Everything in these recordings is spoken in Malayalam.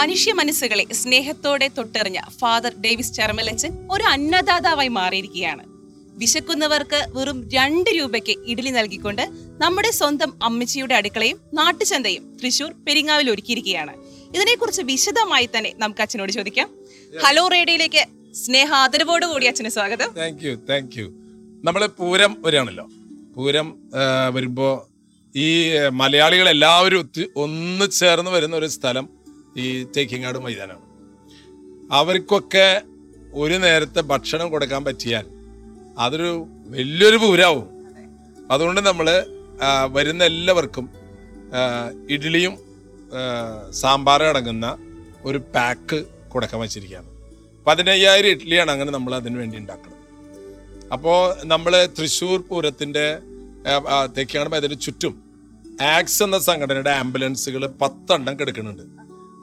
മനുഷ്യ മനസ്സുകളെ സ്നേഹത്തോടെ തൊട്ടെറിഞ്ഞ ഫാദർ ഡേവിസ് ചർമലച്ചൻ ഒരു അന്നദാതാവായി മാറിയിരിക്കുകയാണ്. വിശക്കുന്നവർക്ക് വെറും രണ്ട് രൂപയ്ക്ക് ഇഡലി നൽകിക്കൊണ്ട് നമ്മുടെ സ്വന്തം അമ്മച്ചിയുടെ അടുക്കളയും നാട്ടുചന്തയും തൃശൂർ പെരിങ്ങാവിൽ ഒരുക്കിയിരിക്കുകയാണ്. ഇതിനെക്കുറിച്ച് വിശദമായി തന്നെ നമുക്ക് അച്ഛനോട് ചോദിക്കാം. ഹലോ റേഡിയോയിലേക്ക് സ്നേഹ ആദരവോടുകൂടി അച്ഛന് സ്വാഗതം. താങ്ക് യു താങ്ക് യു നമ്മൾ പൂരം വരികയാണല്ലോ. പൂരം വരുമ്പോ ഈ മലയാളികൾ എല്ലാവരും ഒന്ന് ചേർന്ന് വരുന്ന ഒരു സ്ഥലം ഈ തേക്കിങ്ങാട് മൈതാനമാണ് അവർക്കൊക്കെ ഒരു നേരത്തെ ഭക്ഷണം കൊടുക്കാൻ പറ്റിയാൽ അതൊരു വലിയൊരു പൂരാവും. അതുകൊണ്ട് നമ്മൾ വരുന്ന എല്ലാവർക്കും ഇഡ്ഡലിയും സാമ്പാറും അടങ്ങുന്ന ഒരു പാക്ക് കൊടുക്കാൻ വെച്ചിരിക്കുകയാണ്. പതിനയ്യായിരം ഇഡ്ഡലിയാണ് അങ്ങനെ നമ്മൾ അതിന് വേണ്ടി ഉണ്ടാക്കുന്നത്. അപ്പോൾ നമ്മൾ തൃശ്ശൂർ പൂരത്തിന്റെ തെക്കാണ് അതിന് ചുറ്റും ആക്സ് എന്ന സംഘടനയുടെ ആംബുലൻസുകൾ പത്തെണ്ണം കിടക്കുന്നുണ്ട്.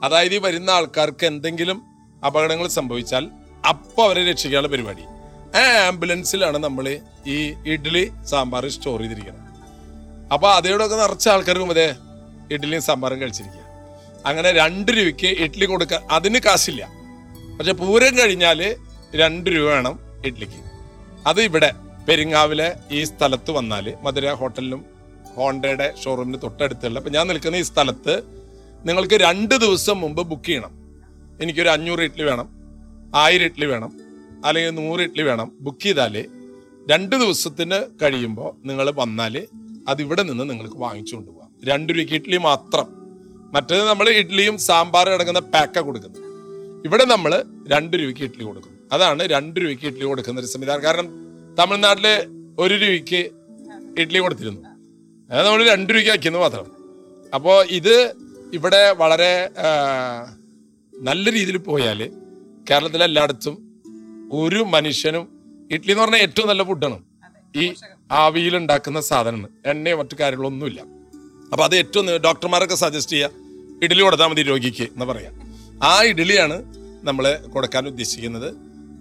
അതായത് ഈ വരുന്ന ആൾക്കാർക്ക് എന്തെങ്കിലും അപകടങ്ങൾ സംഭവിച്ചാൽ അപ്പോൾ അവരെ രക്ഷിക്കാനുള്ള പരിപാടി. ആ ആംബുലൻസിലാണ് നമ്മൾ ഈ ഇഡ്ഡലി സാമ്പാർ സ്റ്റോർ ചെയ്തിരിക്കുന്നത് അപ്പോൾ അതേടൊക്കെ നിറച്ച ആൾക്കാർക്ക് അതെ ഇഡ്ഡലിയും സാമ്പാറും കഴിച്ചിരിക്കുക. അങ്ങനെ രണ്ട് രൂപയ്ക്ക് ഇഡ്ഡലി കൊടുക്കാൻ അതിന് കാശില്ല. പക്ഷെ പൂരം കഴിഞ്ഞാൽ രണ്ട് രൂപ വേണം ഇഡ്ഡലിക്ക്. അത് ഇവിടെ പെരിങ്ങാവിലെ ഈ സ്ഥലത്ത് വന്നാൽ മധുര ഹോട്ടലിലും ഹോണ്ടയുടെ ഷോറൂമിന് തൊട്ടടുത്തുള്ള അപ്പം ഞാൻ നിൽക്കുന്ന ഈ സ്ഥലത്ത് നിങ്ങൾക്ക് രണ്ട് ദിവസം മുമ്പ് ബുക്ക് ചെയ്യണം. എനിക്കൊരു അഞ്ഞൂറ് ഇഡ്ഡലി വേണം ആയിരം ഇഡ്ഡലി വേണം അല്ലെങ്കിൽ നൂറ് ഇഡ്ഡലി വേണം. ബുക്ക് ചെയ്താലേ രണ്ട് ദിവസത്തിന് കഴിയുമ്പോൾ നിങ്ങൾ വന്നാൽ അതിവിടെ നിന്ന് നിങ്ങൾക്ക് വാങ്ങിച്ചു കൊണ്ടുപോകാം രണ്ട് രൂപയ്ക്ക് ഇഡ്ഡലി മാത്രം. മറ്റേത് നമ്മൾ ഇഡ്ഡലിയും സാമ്പാറും അടങ്ങുന്ന പാക്കാണ് കൊടുക്കുന്നത്. ഇവിടെ നമ്മൾ രണ്ട് രൂപയ്ക്ക് ഇഡ്ഡലി കൊടുക്കും. അതാണ് രണ്ട് രൂപയ്ക്ക് ഇഡ്ഡലി കൊടുക്കുന്ന ഒരു സംവിധാനം. കാരണം തമിഴ്നാട്ടിൽ ഒരു രൂപയ്ക്ക് ഇഡ്ഡലി കൊടുത്തിരുന്നു. അതായത് നമ്മൾ രണ്ട് രൂപയ്ക്ക് വയ്ക്കുന്നത് മാത്രം. അപ്പോൾ ഇത് ഇവിടെ വളരെ നല്ല രീതിയിൽ പോയാൽ കേരളത്തിലെ എല്ലായിടത്തും ഒരു മനുഷ്യനും ഇഡ്ഡലി എന്ന് പറഞ്ഞാൽ ഏറ്റവും നല്ല ഫുഡാണ് ഈ ആവിയിൽ ഉണ്ടാക്കുന്ന സാധനമാണ്. എണ്ണയോ മറ്റു കാര്യങ്ങളൊന്നുമില്ല അപ്പോൾ അത് ഏറ്റവും ഡോക്ടർമാരൊക്കെ സജസ്റ്റ് ചെയ്യുക ഇഡ്ഡലി കൊടുത്താൽ മതി രോഗിക്ക് എന്ന് പറയാം. ആ ഇഡ്ഡലിയാണ് നമ്മൾ കൊടുക്കാൻ ഉദ്ദേശിക്കുന്നത്.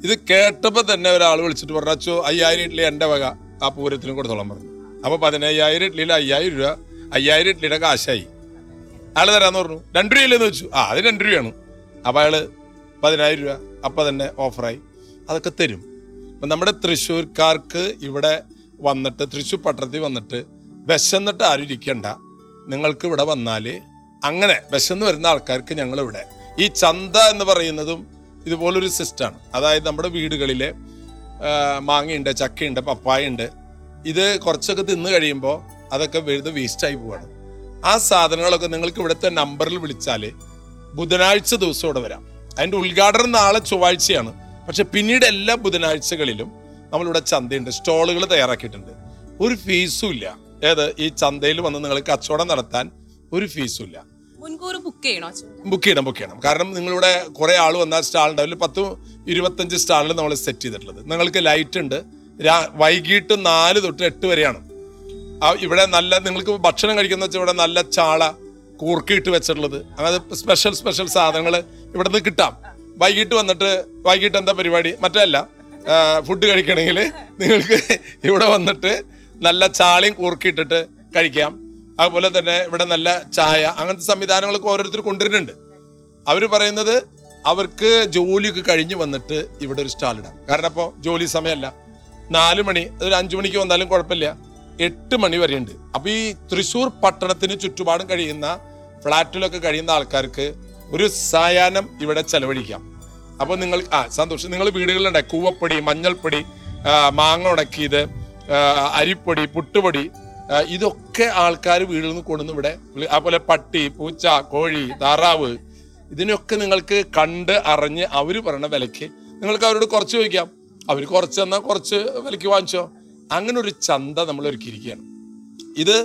ഇത് കേട്ടപ്പോൾ തന്നെ ഒരാൾ വിളിച്ചിട്ട് പറഞ്ഞു അച്ചോ അയ്യായിരം ഇഡ്ഡലി എന്റെ വക. ആ പൂരത്തിനും കൊടുത്തോളാൻ പറഞ്ഞു. അപ്പോൾ പതിനയ്യായിരം ഇഡ്ഡലിയിൽ അയ്യായിരം രൂപ അയ്യായിരം ഇഡ്ഡലിയുടെ കാശായി. അയാൾ തരാന്ന് പറഞ്ഞു. രണ്ട് രൂപയില്ലെന്ന് വെച്ചു. ആ അത് രണ്ട് രൂപയാണ്. അപ്പോൾ അയാൾ പതിനായിരം രൂപ. അപ്പോൾ തന്നെ ഓഫറായി. അതൊക്കെ തരും. അപ്പം നമ്മുടെ തൃശ്ശൂർക്കാർക്ക് ഇവിടെ വന്നിട്ട് തൃശ്ശൂർ പട്ടണത്തിൽ വന്നിട്ട് വിശന്നിട്ട് ആരും ഇരിക്കണ്ട. നിങ്ങൾക്ക് ഇവിടെ വന്നാൽ അങ്ങനെ വിശന്ന് വരുന്ന ആൾക്കാർക്ക് ഞങ്ങളിവിടെ. ഈ ചന്ത എന്ന് പറയുന്നതും ഇതുപോലൊരു സിസ്റ്റമാണ്. അതായത് നമ്മുടെ വീടുകളിലെ മാങ്ങയുണ്ട് ചക്കയുണ്ട് പപ്പായുണ്ട് ഇത് കുറച്ചൊക്കെ തിന്നു കഴിയുമ്പോൾ അതൊക്കെ വെറുതെ വേസ്റ്റായി പോവാണ്. ആ സാധനങ്ങളൊക്കെ നിങ്ങൾക്ക് ഇവിടുത്തെ നമ്പറിൽ വിളിച്ചാൽ ബുധനാഴ്ച ദിവസം ഇവിടെ വരാം. അതിന്റെ ഉദ്ഘാടനം നാളെ ചൊവ്വാഴ്ചയാണ്. പക്ഷെ പിന്നീട് എല്ലാ ബുധനാഴ്ചകളിലും നമ്മളിവിടെ ചന്തയുണ്ട്. സ്റ്റോളുകൾ തയ്യാറാക്കിയിട്ടുണ്ട്. ഒരു ഫീസും ഇല്ല. ഏത്? ഈ ചന്തയിൽ വന്ന് നിങ്ങൾ കച്ചവടം നടത്താൻ ഒരു ഫീസും ഇല്ല. ബുക്ക് ചെയ്യണോ? ബുക്ക് ചെയ്യണം കാരണം നിങ്ങളിവിടെ കുറെ ആൾ വന്നാൽ സ്റ്റാൾ ഉണ്ടാവില്ല പത്ത് ഇരുപത്തഞ്ച് സ്റ്റാളിൽ നമ്മൾ സെറ്റ് ചെയ്തിട്ടുള്ളത്. നിങ്ങൾക്ക് ലൈറ്റ് ഉണ്ട്. വൈകിട്ട് നാല് തൊട്ട് എട്ട് വരെയാണ്. ഇവിടെ നല്ല നിങ്ങൾക്ക് ഭക്ഷണം കഴിക്കുന്ന വെച്ചാൽ ഇവിടെ നല്ല ചാള കൂർക്കിയിട്ട് വെച്ചിട്ടുള്ളത്. അങ്ങനെ സ്പെഷ്യൽ സ്പെഷ്യൽ സാധനങ്ങൾ ഇവിടെ നിന്ന് കിട്ടാം. വൈകിട്ട് വന്നിട്ട് വൈകിട്ട് എന്താ പരിപാടി? മറ്റല്ല ഫുഡ് കഴിക്കണമെങ്കിൽ നിങ്ങൾക്ക് ഇവിടെ വന്നിട്ട് നല്ല ചാളയും കൂർക്കിയിട്ടിട്ട് കഴിക്കാം. അതുപോലെ തന്നെ ഇവിടെ നല്ല ചായ അങ്ങനത്തെ സംവിധാനങ്ങളൊക്കെ ഓരോരുത്തർ കൊണ്ടുവരുന്നുണ്ട്. അവർ പറയുന്നത് അവർക്ക് ജോലിയൊക്കെ കഴിഞ്ഞ് വന്നിട്ട് ഇവിടെ ഒരു സ്റ്റാൾ ഇടാം. കാരണം അപ്പോൾ ജോലി സമയമല്ല. നാല് മണി ഒരു അഞ്ചു മണിക്ക് വന്നാലും കുഴപ്പമില്ല. എട്ട് മണി വരെ ഉണ്ട് അപ്പൊ ഈ തൃശ്ശൂർ പട്ടണത്തിന് ചുറ്റുപാടും കഴിയുന്ന ഫ്ലാറ്റിലൊക്കെ കഴിയുന്ന ആൾക്കാർക്ക് ഒരു സായാഹ്നം ഇവിടെ ചെലവഴിക്കാം. അപ്പോൾ നിങ്ങൾ ആ സന്തോഷം. നിങ്ങൾ വീടുകളിലുണ്ട്. കൂവപ്പൊടി മഞ്ഞൾപ്പൊടി മാങ്ങ ഉണക്കിയത് അരിപ്പൊടി പുട്ടുപൊടി ഇതൊക്കെ ആൾക്കാർ വീട്ടിൽ നിന്ന് കൊണ്ടുവന്ന് ഇവിടെ അതുപോലെ പട്ടി പൂച്ച കോഴി താറാവ് ഇതിനൊക്കെ നിങ്ങൾക്ക് കണ്ട് അറിഞ്ഞ് അവർ പറയുന്ന വിലയ്ക്ക് നിങ്ങൾക്ക് അവരോട് കുറച്ച് ചോദിക്കാം. അവർ കുറച്ച് തന്നാൽ കുറച്ച് വിലയ്ക്ക് വാങ്ങിച്ചോ? അങ്ങനെ ഒരു ചന്ത നമ്മൾ ഒരുക്കിയിരിക്കുകയാണ് ഇത്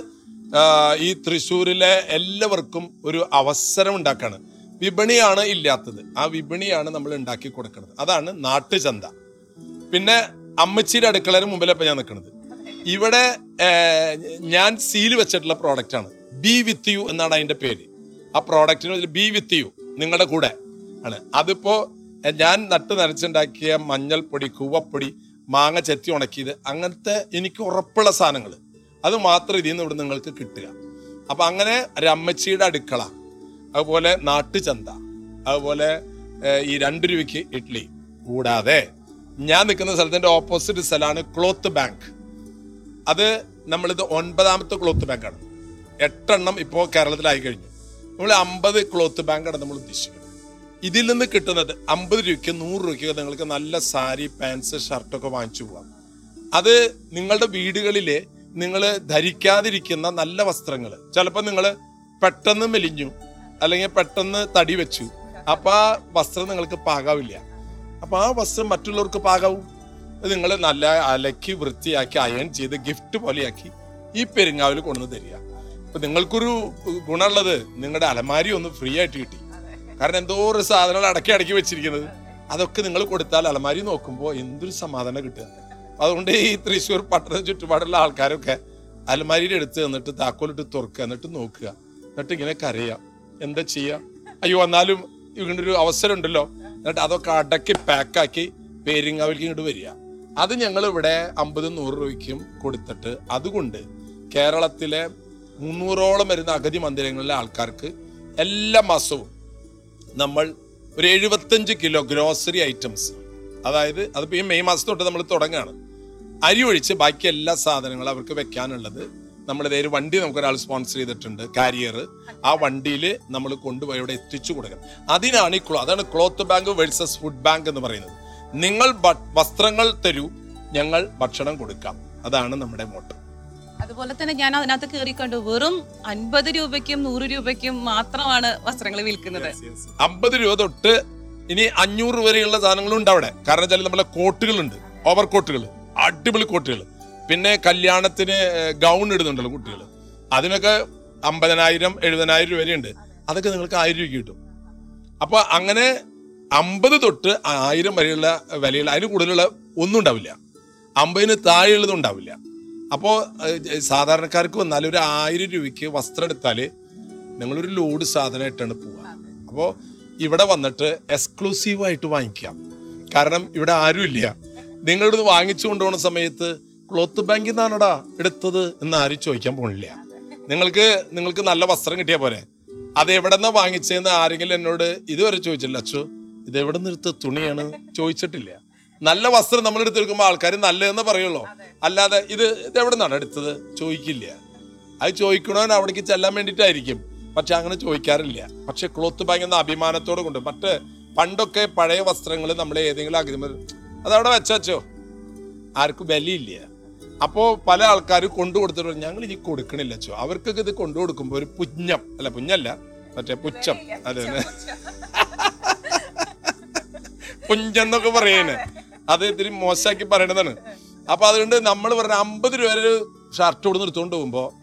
ഈ തൃശ്ശൂരിലെ എല്ലാവർക്കും ഒരു അവസരം ഉണ്ടാക്കാണ് വിപണിയാണ് ഇല്ലാത്തത്. ആ വിപണിയാണ് നമ്മൾ ഉണ്ടാക്കി കൊടുക്കുന്നത് അതാണ് നാട്ടുചന്ത. പിന്നെ അമ്മച്ചിയുടെ അടുക്കളയുടെ മുമ്പിലപ്പം ഞാൻ നിൽക്കുന്നത് ഇവിടെ ഞാൻ സീൽ വെച്ചിട്ടുള്ള പ്രോഡക്റ്റ് ആണ്. ബി വിത്ത് യു എന്നാണ് അതിന്റെ പേര്. ആ പ്രോഡക്റ്റിന് ബി വിത്ത് യു നിങ്ങളുടെ കൂടെ ആണ്. അതിപ്പോ ഞാൻ നട്ട് നനച്ചുണ്ടാക്കിയ മഞ്ഞൾപ്പൊടി കൂവപ്പൊടി മാങ്ങ ചെത്തി ഉണക്കിയത്. അങ്ങനത്തെ എനിക്ക് ഉറപ്പുള്ള സാധനങ്ങൾ അത് മാത്രം ഇതിൽ നിന്ന് ഇവിടെ നിങ്ങൾക്ക് കിട്ടുക. അപ്പൊ അങ്ങനെ ഒരു അമ്മച്ചിയുടെ അടുക്കള അതുപോലെ നാട്ടുചന്ത അതുപോലെ ഈ രണ്ട് രൂപയ്ക്ക് ഇഡ്ഡലി കൂടാതെ ഞാൻ നിൽക്കുന്ന സ്ഥലത്തിന്റെ ഓപ്പോസിറ്റ് സ്ഥലമാണ് ക്ലോത്ത് ബാങ്ക്. അത് നമ്മളിത് ഒൻപതാമത്തെ ക്ലോത്ത് ബാങ്കാണ്. എട്ടെണ്ണം ഇപ്പോൾ കേരളത്തിലായി കഴിഞ്ഞു. നമ്മൾ അമ്പത് ക്ലോത്ത് ബാങ്കാണ് നമ്മൾ ഉദ്ദേശിക്കുന്നത്. ഇതിൽ നിന്ന് കിട്ടുന്നത് അമ്പത് രൂപയ്ക്ക് നൂറ് രൂപയ്ക്ക് നിങ്ങൾക്ക് നല്ല സാരി പാൻസ് ഷർട്ടൊക്കെ വാങ്ങിച്ചു പോവാം അത് നിങ്ങളുടെ വീടുകളിൽ നിങ്ങൾ ധരിക്കാതിരിക്കുന്ന നല്ല വസ്ത്രങ്ങൾ ചിലപ്പോൾ നിങ്ങൾ പെട്ടെന്ന് മെലിഞ്ഞു അല്ലെങ്കിൽ പെട്ടെന്ന് തടി വെച്ചു. അപ്പം ആ വസ്ത്രം നിങ്ങൾക്ക് പാകാവില്ല. അപ്പം ആ വസ്ത്രം മറ്റുള്ളവർക്ക് പാകാവും? നിങ്ങൾ നല്ല അലക്കി വൃത്തിയാക്കി അയൺ ചെയ്ത് ഗിഫ്റ്റ് പോലെയാക്കി ഈ പെരുങ്ങാവിൽ കൊണ്ടുവന്ന് തരിക. അപ്പം നിങ്ങൾക്കൊരു ഗുണമുള്ളത് നിങ്ങളുടെ അലമാരി ഒന്ന് ഫ്രീ ആയിട്ട് കിട്ടി. കാരണം എന്തോ ഒരു സാധനങ്ങൾ അടക്കി അടക്കി വെച്ചിരിക്കുന്നത്. അതൊക്കെ നിങ്ങൾ കൊടുത്താൽ അലമാരി നോക്കുമ്പോൾ എന്തൊരു സമാധാനം കിട്ടുക. അതുകൊണ്ട് ഈ തൃശ്ശൂർ പട്ടണ ചുറ്റുപാടുള്ള ആൾക്കാരൊക്കെ അലമാരിയുടെ എടുത്ത് എന്നിട്ട് താക്കോലിട്ട് തുറക്കുക എന്നിട്ട് നോക്കുക. എന്നിട്ട് ഇങ്ങനെ കരയുക എന്താ ചെയ്യുക അയ്യോ എന്നാലും ഇങ്ങനെ ഒരു അവസരം ഉണ്ടല്ലോ. എന്നിട്ട് അതൊക്കെ അടക്കി പാക്കാക്കി പേരിങ്ങാവിലേക്ക് ഇങ്ങോട്ട് വരിക. അത് ഞങ്ങൾ ഇവിടെ അമ്പതും നൂറ് രൂപയ്ക്കും കൊടുത്തിട്ട് അതുകൊണ്ട് കേരളത്തിലെ മുന്നൂറോളം വരുന്ന അഗതി മന്ദിരങ്ങളിലെ ആൾക്കാർക്ക് എല്ലാ മാസവും നമ്മൾ ഒരു എഴുപത്തഞ്ച് കിലോ ഗ്രോസറി ഐറ്റംസ്. അതായത് അതിപ്പോൾ ഈ മെയ് മാസം തൊട്ട് നമ്മൾ തുടങ്ങുകയാണ് അരി ഒഴിച്ച് ബാക്കി എല്ലാ സാധനങ്ങളും അവർക്ക് വെക്കാനുള്ളത്. നമ്മൾ ഇതേ ഒരു വണ്ടി നമുക്ക് ഒരാൾ സ്പോൺസർ ചെയ്തിട്ടുണ്ട് കാരിയർ. ആ വണ്ടിയിൽ നമ്മൾ കൊണ്ടുപോയി ഇവിടെ എത്തിച്ചു കൊടുക്കണം. അതിനാണ് ഈ ക്ലോ അതാണ് cloth bank versus food bank എന്ന് പറയുന്നത്. നിങ്ങൾ വസ്ത്രങ്ങൾ തരൂ ഞങ്ങൾ ഭക്ഷണം കൊടുക്കാം. അതാണ് നമ്മുടെ മോട്ടോ. അതുപോലെ തന്നെ ഞാൻ അതിനകത്ത് കയറി കണ്ടു വെറും അൻപത് രൂപയ്ക്കും നൂറ് രൂപയ്ക്കും മാത്രമാണ് വസ്ത്രങ്ങൾ വിൽക്കുന്നത്. അമ്പത് രൂപ തൊട്ട് ഇനി അഞ്ഞൂറ് വരെയുള്ള സാധനങ്ങളും ഉണ്ട് അവിടെ. കാരണം വെച്ചാൽ നമ്മളെ കോട്ടുകളുണ്ട് ഓവർ കോട്ടുകൾ അടിപൊളി കോട്ടുകൾ. പിന്നെ കല്യാണത്തിന് ഗൗൺ ഇടുന്നുണ്ടല്ലോ കുട്ടികൾ അതിനൊക്കെ അമ്പതിനായിരം എഴുപതിനായിരം രൂപ വരെയുണ്ട് അതൊക്കെ നിങ്ങൾക്ക് ആയിരം രൂപ കിട്ടും. അപ്പൊ അങ്ങനെ അമ്പത് തൊട്ട് ആയിരം വരെയുള്ള വിലയുള്ള അതിന് കൂടുതലുള്ള ഒന്നും ഉണ്ടാവില്ല. അമ്പതിന് താഴെയുള്ളതും ഉണ്ടാവില്ല. അപ്പോൾ സാധാരണക്കാർക്ക് വന്നാൽ ഒരു ആയിരം രൂപയ്ക്ക് വസ്ത്രം എടുത്താൽ നിങ്ങളൊരു ലോഡ് സാധനമായിട്ടാണ് പോവുക. അപ്പോൾ ഇവിടെ വന്നിട്ട് എക്സ്ക്ലൂസീവായിട്ട് വാങ്ങിക്കാം കാരണം ഇവിടെ ആരുമില്ല നിങ്ങളിത് വാങ്ങിച്ചു കൊണ്ടുപോകുന്ന സമയത്ത് ക്ലോത്ത് ബാങ്കിൽ നിന്നാണടാ എടുത്തത് എന്ന് ആരും ചോദിക്കാൻ പോണില്ല. നിങ്ങൾക്ക് നിങ്ങൾക്ക് നല്ല വസ്ത്രം കിട്ടിയാൽ പോരെ. അത് എവിടെ നിന്നാണ് വാങ്ങിച്ചതെന്ന് ആരെങ്കിലും എന്നോട് ഇതുവരെ ചോദിച്ചില്ല അച്ചു ഇത് എവിടെ എടുത്ത തുണിയാണ്? ചോദിച്ചിട്ടില്ല. നല്ല വസ്ത്രം നമ്മൾ എടുത്തെടുക്കുമ്പോൾ ആൾക്കാർ നല്ലതെന്ന് പറയുള്ളൂ. അല്ലാതെ ഇത് ഇത് എവിടെ നിന്നാണ് എടുത്തത്? ചോദിക്കില്ല. അത് ചോദിക്കണവൻ അവിടേക്ക് ചെല്ലാൻ വേണ്ടിയിട്ടായിരിക്കും. പക്ഷെ അങ്ങനെ ചോദിക്കാറില്ല. പക്ഷെ ക്ലോത്ത് ബാങ്ക് എന്ന അഭിമാനത്തോടെ കൊണ്ട് മറ്റ് പണ്ടൊക്കെ പഴയ വസ്ത്രങ്ങൾ നമ്മൾ ഏതെങ്കിലും അഗ്രിമ അതവിടെ വെച്ചോ ആർക്കും വിലയില്ല. അപ്പോൾ പല ആൾക്കാർ കൊണ്ടു കൊടുത്തിട്ട് ഞങ്ങൾ ഇനി കൊടുക്കണില്ല ചോ അവർക്കൊക്കെ ഇത് കൊണ്ടു കൊടുക്കുമ്പോൾ ഒരു പുഞ്ഞം. അല്ല പുഞ്ഞല്ല. മറ്റേ പുച്ഛം. അതെ പുഞ്ചെന്നൊക്കെ പറയുന്നത് അത് ഇത്തിരി മോശമാക്കി പറയണതാണ് അപ്പൊ അതുകൊണ്ട് നമ്മൾ പറഞ്ഞ അമ്പത് രൂപ ഒരു ഷർട്ട് കൊടുത്ത് എടുത്തുകൊണ്ട് പോകുമ്പോ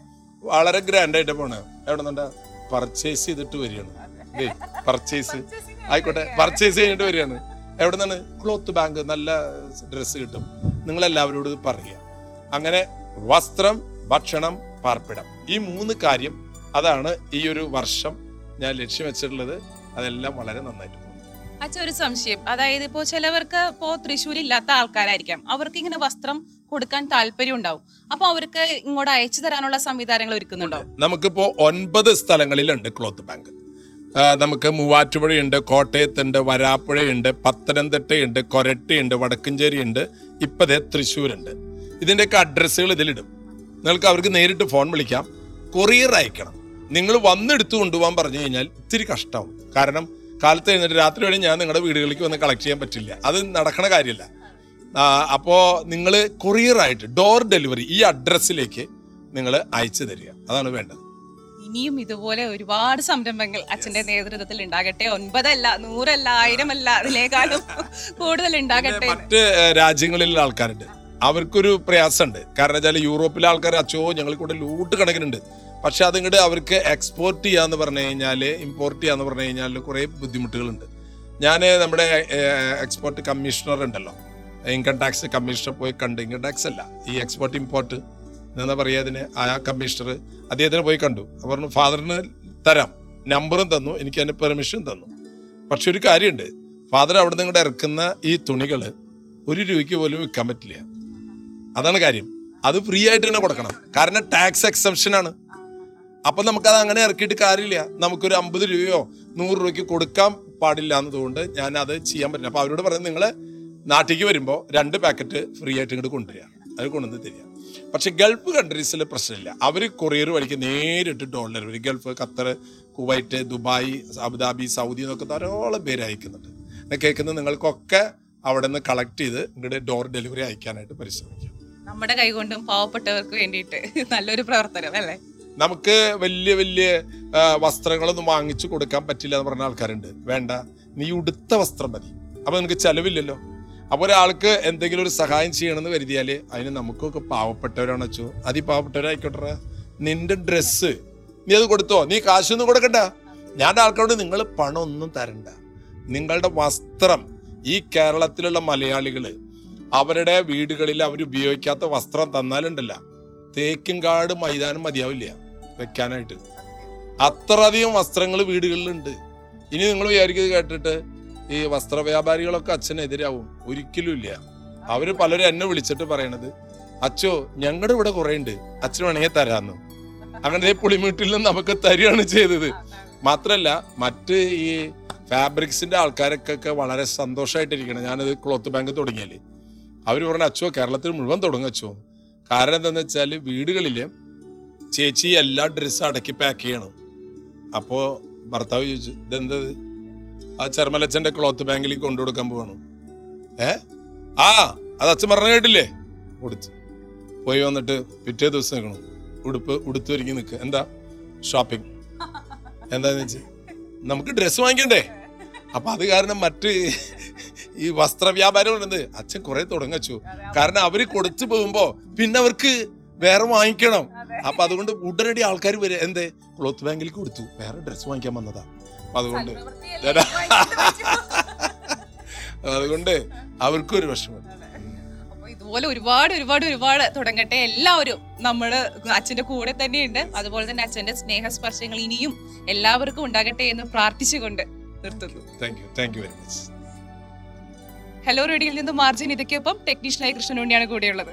വളരെ ഗ്രാൻഡ് ആയിട്ട് പോണ്. എവിടെ നിന്ന് പർച്ചേസ് ചെയ്തിട്ട് വരികയാണ്. പർച്ചേസ് ആയിക്കോട്ടെ പർച്ചേസ് ചെയ്തിട്ട് വരികയാണ്. എവിടെ നിന്നാണ് ക്ലോത്ത് ബാങ്ക് നല്ല ഡ്രസ്സ് കിട്ടും. നിങ്ങൾ എല്ലാവരോടും പറയുക. അങ്ങനെ വസ്ത്രം ഭക്ഷണം പാർപ്പിടം. ഈ മൂന്ന് കാര്യം അതാണ് ഈ ഒരു വർഷം ഞാൻ ലക്ഷ്യം വെച്ചിട്ടുള്ളത്. അതെല്ലാം വളരെ നന്നായിട്ട് അച്ഛ ഒരു സംശയം. അതായത് ഇപ്പോ ചിലവർക്ക് ഇപ്പോ തൃശ്ശൂർ ഇല്ലാത്ത ആൾക്കാരായിരിക്കാം. അവർക്ക് ഇങ്ങനെ വസ്ത്രം കൊടുക്കാൻ താല്പര്യം ഉണ്ടാവും അപ്പൊ അവർക്ക് ഇങ്ങോട്ട് അയച്ചു തരാനുള്ള സംവിധാനങ്ങൾ ഒരുക്കുന്നുണ്ടോ? നമുക്കിപ്പോ ഒൻപത് സ്ഥലങ്ങളിലുണ്ട് ക്ലോത്ത് ബാങ്ക്. നമുക്ക് മൂവാറ്റുപുഴയുണ്ട് കോട്ടയത്തുണ്ട് വരാപ്പുഴയുണ്ട് പത്തനംതിട്ടയുണ്ട് കൊരട്ടിയുണ്ട് വടക്കഞ്ചേരിയുണ്ട് ഇപ്പതേ തൃശ്ശൂരുണ്ട്. ഇതിന്റെയൊക്കെ അഡ്രസ്സുകൾ ഇതിലിടും. നിങ്ങൾക്ക് അവർക്ക് നേരിട്ട് ഫോൺ വിളിക്കാം. കൊറിയർ അയക്കണം. നിങ്ങൾ വന്നെടുത്തു കൊണ്ടുപോകാൻ പറഞ്ഞു കഴിഞ്ഞാൽ ഇത്തിരി കഷ്ടമാവും കാരണം കാലത്ത് കഴിഞ്ഞിട്ട് രാത്രി വരെ ഞാൻ നിങ്ങളുടെ വീടുകളിലേക്ക് വന്ന് കളക്ട് ചെയ്യാൻ പറ്റില്ല. അത് നടക്കണ കാര്യമല്ല. അപ്പോൾ അപ്പോ നിങ്ങൾ കൊറിയറായിട്ട് ഡോർ ഡെലിവറി ഈ അഡ്രസ്സിലേക്ക് നിങ്ങൾ അയച്ചു തരിക. അതാണ് വേണ്ടത്. ഇനിയും ഇതുപോലെ ഒരുപാട് സംരംഭങ്ങൾ അച്ഛന്റെ നേതൃത്വത്തിൽ ഉണ്ടാകട്ടെ. ഒൻപതല്ല നൂറല്ല അല്ല അതിനേക്കാളും കൂടുതൽ ഉണ്ടാകട്ടെ മറ്റ് രാജ്യങ്ങളിലുള്ള ആൾക്കാരുണ്ട്. അവർക്കൊരു പ്രയാസമുണ്ട്. കാരണം വെച്ചാൽ യൂറോപ്പിലെ ആൾക്കാർ അച്ഛോ ഞങ്ങൾ കൂടെ ലൂട്ട് കണക്കിനുണ്ട്. പക്ഷെ അതിങ്ങോട്ട് അവർക്ക് എക്സ്പോർട്ട് ചെയ്യാന്ന് പറഞ്ഞു കഴിഞ്ഞാൽ ഇമ്പോർട്ട് ചെയ്യാന്ന് പറഞ്ഞു കഴിഞ്ഞാൽ കുറേ ബുദ്ധിമുട്ടുകളുണ്ട്. ഞാൻ നമ്മുടെ എക്സ്പോർട്ട് കമ്മീഷണർ ഉണ്ടല്ലോ. ഇൻകം ടാക്സ് കമ്മീഷണർ പോയി കണ്ട് ഇൻകം ടാക്സ് അല്ല ഈ എക്സ്പോർട്ട് ഇമ്പോർട്ട് എന്നാ പറയുക അതിന്? ആ കമ്മീഷണർ അദ്ദേഹത്തിന് പോയി കണ്ടു. അവർ പറഞ്ഞു ഫാദറിന് തരാം. നമ്പറും തന്നു എനിക്ക് അതിന് പെർമിഷൻ തന്നു. പക്ഷെ ഒരു കാര്യമുണ്ട് ഫാദർ അവിടെ നിന്ന് ഇങ്ങോട്ട് ഇറക്കുന്ന ഈ തുണികൾ ഒരു രൂപയ്ക്ക് പോലും വിൽക്കാൻ പറ്റില്ല. അതാണ് കാര്യം. അത് ഫ്രീ ആയിട്ട് തന്നെ കൊടുക്കണം. കാരണം ടാക്സ് എക്സംഷൻ ആണ്. അപ്പൊ നമുക്കത് അങ്ങനെ ഇറക്കിയിട്ട് കാര്യമില്ല. നമുക്കൊരു അമ്പത് രൂപയോ നൂറ് രൂപയ്ക്ക് കൊടുക്കാൻ പാടില്ല എന്നതുകൊണ്ട് ഞാൻ അത് ചെയ്യാൻ പറ്റില്ല. അപ്പോൾ അവരോട് പറഞ്ഞു നിങ്ങൾ നാട്ടിലേക്ക് വരുമ്പോൾ രണ്ട് പാക്കറ്റ് ഫ്രീ ആയിട്ട് ഇങ്ങോട്ട് കൊണ്ടുവരിക. അത് കൊണ്ടുവന്ന് തരിക. പക്ഷേ ഗൾഫ് കൺട്രീസിൽ പ്രശ്നമില്ല. അവർ കൊറിയർ വഴിക്ക് നേരിട്ട് ഡോളർ വരും. Gulf Qatar Kuwait Dubai Abu Dhabi Saudi എന്നൊക്കെ ധാരാളം പേര് അയക്കുന്നുണ്ട്. എന്നെ കേൾക്കുന്നത് നിങ്ങൾക്കൊക്കെ അവിടെ നിന്ന് കളക്ട് ചെയ്ത് ഇങ്ങോട്ട് ഡോർ ഡെലിവറി അയക്കാനായിട്ട് പരിശ്രമിക്കാം നമ്മുടെ കൈകൊണ്ടും പാവപ്പെട്ടവർക്ക് വേണ്ടിയിട്ട് നല്ലൊരു പ്രവർത്തനം അല്ലേ? നമുക്ക് വലിയ വലിയ വസ്ത്രങ്ങളൊന്നും വാങ്ങിച്ചു കൊടുക്കാൻ പറ്റില്ല എന്ന് പറഞ്ഞ ആൾക്കാരുണ്ട്. വേണ്ട. നീ ഉടുത്ത വസ്ത്രം മതി. അപ്പൊ നിനക്ക് ചെലവില്ലല്ലോ. അപ്പൊ ഒരാൾക്ക് എന്തെങ്കിലും ഒരു സഹായം ചെയ്യണമെന്ന് കരുതിയാൽ അതിന് നമുക്കൊക്കെ പാവപ്പെട്ടവരാണ് വെച്ചു അതി പാവപ്പെട്ടവരായിക്കോട്ടെ. നിന്റെ ഡ്രസ്സ് നീ അത് കൊടുത്തോ? നീ കാശൊന്നും കൊടുക്കണ്ട. ഞാൻ ആൾക്കാരോട് നിങ്ങൾ പണമൊന്നും തരണ്ട. നിങ്ങളുടെ വസ്ത്രം ഈ കേരളത്തിലുള്ള മലയാളികൾ അവരുടെ വീടുകളിൽ അവർ ഉപയോഗിക്കാത്ത വസ്ത്രം തന്നാലുണ്ടല്ല. തേക്കിൻകാട് മൈതാനം മതിയാവില്ല വെക്കാനായിട്ട്. അത്രയധികം വസ്ത്രങ്ങൾ വീടുകളിലുണ്ട്. ഇനി നിങ്ങൾ വിചാരിക്കുന്നത് കേട്ടിട്ട് ഈ വസ്ത്ര വ്യാപാരികളൊക്കെ അച്ഛനെതിരാവും. ഒരിക്കലും ഇല്ല. അവർ പലരും എന്നെ വിളിച്ചിട്ട് പറയണത് അച്ഛോ ഞങ്ങളുടെ ഇവിടെ കുറെ ഉണ്ട് അച്ഛൻ വേണമെങ്കിൽ തരാന്ന്. അങ്ങനെ പുളിമീട്ടിൽ നിന്ന് നമുക്ക് തരികയാണ് ചെയ്തത്. മാത്രല്ല മറ്റ് ഈ ഫാബ്രിക്സിന്റെ ആൾക്കാരൊക്കെ വളരെ സന്തോഷമായിട്ടിരിക്കണം ഞാനത് ക്ലോത്ത് ബാങ്ക് തുടങ്ങിയാൽ അവർ പറഞ്ഞ അച്ഛോ കേരളത്തിൽ മുഴുവൻ തുടങ്ങച്ചോ കാരണം എന്താന്ന് വെച്ചാൽ വീടുകളിൽ ചേച്ചി എല്ലാ ഡ്രസ്സും അടക്കി പാക്ക് ചെയ്യണം. അപ്പോൾ ഭർത്താവ് ചോദിച്ചു ഇതെന്തത് ആ ചെറുമലച്ചന്റെ ക്ലോത്ത് ബാങ്കിൽ കൊണ്ടു കൊടുക്കാൻ പോകണം ഏ? ആ അത് അച്ഛൻ പറഞ്ഞ കേട്ടില്ലേ? കൊടുത്തു പോയി വന്നിട്ട് പിറ്റേ ദിവസം നിൽക്കണം ഉടുപ്പ് ഉടുത്ത് ഒരുങ്ങി നിൽക്കുക എന്താ? ഷോപ്പിംഗ് എന്താന്ന് വെച്ചാൽ നമുക്ക് ഡ്രസ്സ് വാങ്ങിക്കണ്ടേ? അപ്പൊ അത് കാരണം മറ്റ് ഈ വസ്ത്ര വ്യാപാരം അച്ഛൻ കുറെ തുടങ്ങച്ചു. കാരണം അവർ കൊടുത്തു പോകുമ്പോ പിന്നെ അവർക്ക് വേറെ വാങ്ങിക്കണം. അപ്പൊ അതുകൊണ്ട് ഉടനടി ആൾക്കാർ വരെ എന്തേ? ക്ലോത്ത് ബാങ്കിൽ കൊടുത്തു. വേറെ ഡ്രസ്സ് വാങ്ങിക്കാൻ വന്നതാ. അതുകൊണ്ട് അതുകൊണ്ട് അവർക്കും ഒരു വിഷമം അതുപോലെ ഇതുപോലെ ഒരുപാട് ഒരുപാട് ഒരുപാട് തുടങ്ങട്ടെ. എല്ലാവരും നമ്മൾ അച്ഛന്റെ കൂടെ തന്നെയുണ്ട്. അതുപോലെ തന്നെ അച്ഛന്റെ സ്നേഹസ്പർശങ്ങൾ ഇനിയും എല്ലാവർക്കും ഉണ്ടാകട്ടെ എന്ന് പ്രാർത്ഥിച്ചുകൊണ്ട് നിർത്തുന്നു. Thank you thank you very much hello റേഡിയോയിൽ നിന്നും മാർജിൻ ഇതൊക്കെയൊപ്പം ടെക്നീഷ്യനായി കൃഷ്ണനുണ്ണിയാണ് കൂടെയുള്ളത്.